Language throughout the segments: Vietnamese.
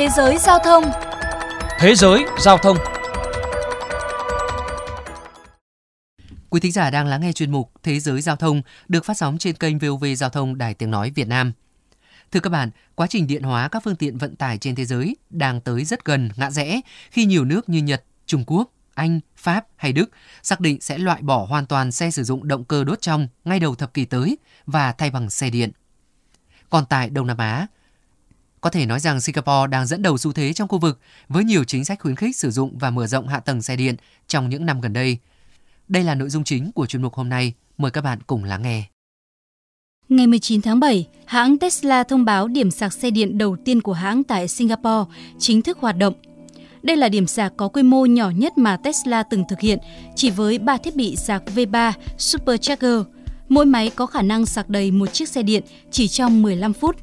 Thế giới giao thông Thế giới giao thông Quý thính giả đang lắng nghe chuyên mục Thế giới giao thông được phát sóng trên kênh VOV Giao thông Đài Tiếng Nói Việt Nam. Thưa các bạn, quá trình điện hóa các phương tiện vận tải trên thế giới đang tới rất gần ngã rẽ khi nhiều nước như Nhật, Trung Quốc, Anh, Pháp hay Đức xác định sẽ loại bỏ hoàn toàn xe sử dụng động cơ đốt trong ngay đầu thập kỷ tới và thay bằng xe điện. Còn tại Đông Nam Á, có thể nói rằng Singapore đang dẫn đầu xu thế trong khu vực với nhiều chính sách khuyến khích sử dụng và mở rộng hạ tầng xe điện trong những năm gần đây. Đây là nội dung chính của chuyên mục hôm nay. Mời các bạn cùng lắng nghe. Ngày 19 tháng 7, hãng Tesla thông báo điểm sạc xe điện đầu tiên của hãng tại Singapore chính thức hoạt động. Đây là điểm sạc có quy mô nhỏ nhất mà Tesla từng thực hiện, chỉ với 3 thiết bị sạc V3 Supercharger. Mỗi máy có khả năng sạc đầy một chiếc xe điện chỉ trong 15 phút.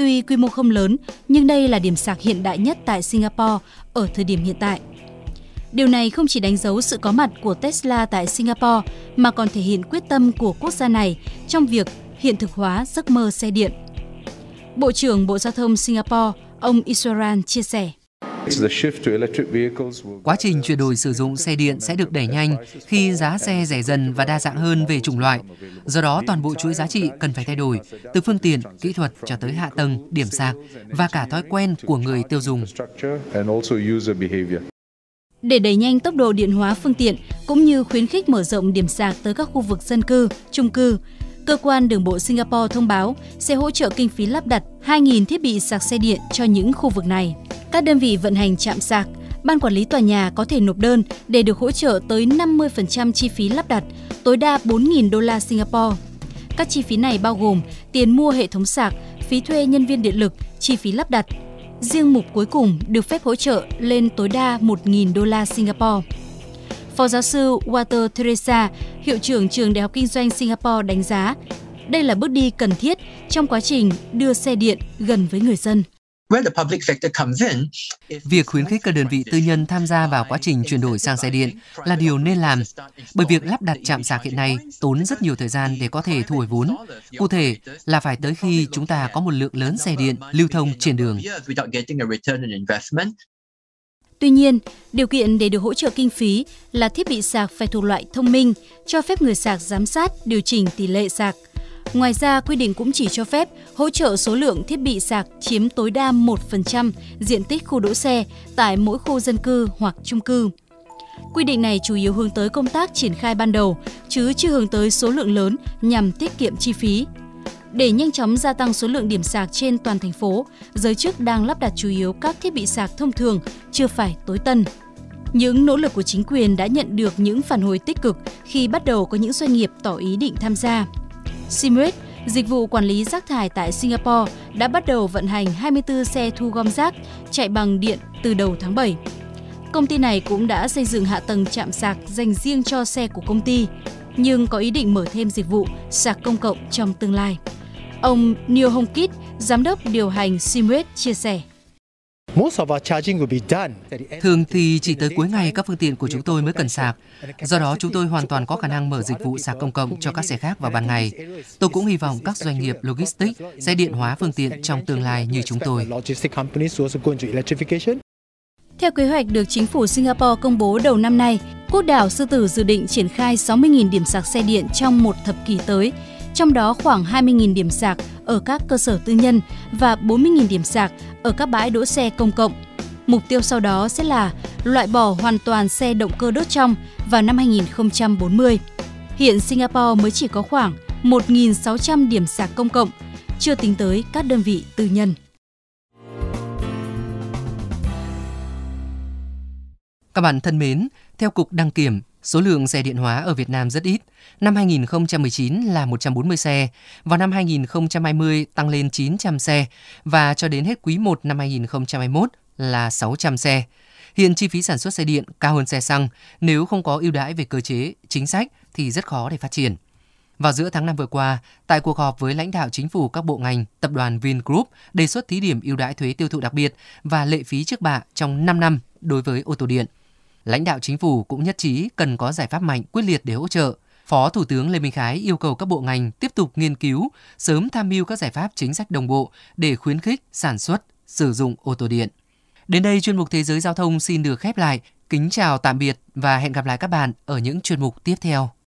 Tuy quy mô không lớn, nhưng đây là điểm sạc hiện đại nhất tại Singapore ở thời điểm hiện tại. Điều này không chỉ đánh dấu sự có mặt của Tesla tại Singapore mà còn thể hiện quyết tâm của quốc gia này trong việc hiện thực hóa giấc mơ xe điện. Bộ trưởng Bộ Giao thông Singapore, ông Iswaran chia sẻ. Quá trình chuyển đổi sử dụng xe điện sẽ được đẩy nhanh khi giá xe rẻ dần và đa dạng hơn về chủng loại. Do đó, toàn bộ chuỗi giá trị cần phải thay đổi, từ phương tiện, kỹ thuật cho tới hạ tầng, điểm sạc và cả thói quen của người tiêu dùng. Để đẩy nhanh tốc độ điện hóa phương tiện cũng như khuyến khích mở rộng điểm sạc tới các khu vực dân cư, chung cư, cơ quan đường bộ Singapore thông báo sẽ hỗ trợ kinh phí lắp đặt 2.000 thiết bị sạc xe điện cho những khu vực này. Các đơn vị vận hành trạm sạc, ban quản lý tòa nhà có thể nộp đơn để được hỗ trợ tới 50% chi phí lắp đặt, tối đa 4.000 đô la Singapore. Các chi phí này bao gồm tiền mua hệ thống sạc, phí thuê nhân viên điện lực, chi phí lắp đặt. Riêng mục cuối cùng được phép hỗ trợ lên tối đa 1.000 đô la Singapore. Phó giáo sư Walter Teresa, hiệu trưởng trường Đại học Kinh doanh Singapore đánh giá, đây là bước đi cần thiết trong quá trình đưa xe điện gần với người dân. Việc khuyến khích các đơn vị tư nhân tham gia vào quá trình chuyển đổi sang xe điện là điều nên làm, bởi việc lắp đặt trạm sạc hiện nay tốn rất nhiều thời gian để có thể thu hồi vốn. Cụ thể là phải tới khi chúng ta có một lượng lớn xe điện lưu thông trên đường. Tuy nhiên, điều kiện để được hỗ trợ kinh phí là thiết bị sạc phải thuộc loại thông minh, cho phép người sạc giám sát, điều chỉnh tỷ lệ sạc. Ngoài ra, quy định cũng chỉ cho phép hỗ trợ số lượng thiết bị sạc chiếm tối đa 1% diện tích khu đỗ xe tại mỗi khu dân cư hoặc chung cư. Quy định này chủ yếu hướng tới công tác triển khai ban đầu, chứ chưa hướng tới số lượng lớn nhằm tiết kiệm chi phí. Để nhanh chóng gia tăng số lượng điểm sạc trên toàn thành phố, giới chức đang lắp đặt chủ yếu các thiết bị sạc thông thường, chưa phải tối tân. Những nỗ lực của chính quyền đã nhận được những phản hồi tích cực khi bắt đầu có những doanh nghiệp tỏ ý định tham gia. Simret, dịch vụ quản lý rác thải tại Singapore, đã bắt đầu vận hành 24 xe thu gom rác chạy bằng điện từ đầu tháng 7. Công ty này cũng đã xây dựng hạ tầng chạm sạc dành riêng cho xe của công ty, nhưng có ý định mở thêm dịch vụ sạc công cộng trong tương lai. Ông Neil Hong Kit, giám đốc điều hành Simret chia sẻ. Thường thì chỉ tới cuối ngày các phương tiện của chúng tôi mới cần sạc. Do đó chúng tôi hoàn toàn có khả năng mở dịch vụ sạc công cộng cho các xe khác vào ban ngày. Tôi cũng hy vọng các doanh nghiệp logistics sẽ điện hóa phương tiện trong tương lai như chúng tôi. Theo kế hoạch được chính phủ Singapore công bố đầu năm nay, quốc đảo Sư Tử dự định triển khai 60.000 điểm sạc xe điện trong một thập kỷ tới, trong đó khoảng 20.000 điểm sạc ở các cơ sở tư nhân và 40.000 điểm sạc ở các bãi đỗ xe công cộng. Mục tiêu sau đó sẽ là loại bỏ hoàn toàn xe động cơ đốt trong vào năm 2040. Hiện Singapore mới chỉ có khoảng 1.600 điểm sạc công cộng, chưa tính tới các đơn vị tư nhân. Các bạn thân mến, theo Cục Đăng Kiểm, số lượng xe điện hóa ở Việt Nam rất ít. Năm 2019 là 140 xe, vào năm 2020 tăng lên 900 xe và cho đến hết quý 1 năm 2021 là 600 xe. Hiện chi phí sản xuất xe điện cao hơn xe xăng, nếu không có ưu đãi về cơ chế, chính sách thì rất khó để phát triển. Vào giữa tháng 5 vừa qua, tại cuộc họp với lãnh đạo chính phủ các bộ ngành, tập đoàn Vingroup đề xuất thí điểm ưu đãi thuế tiêu thụ đặc biệt và lệ phí trước bạ trong 5 năm đối với ô tô điện. Lãnh đạo chính phủ cũng nhất trí cần có giải pháp mạnh quyết liệt để hỗ trợ. Phó Thủ tướng Lê Minh Khái yêu cầu các bộ ngành tiếp tục nghiên cứu, sớm tham mưu các giải pháp chính sách đồng bộ để khuyến khích sản xuất, sử dụng ô tô điện. Đến đây chuyên mục Thế giới Giao thông xin được khép lại. Kính chào tạm biệt và hẹn gặp lại các bạn ở những chuyên mục tiếp theo.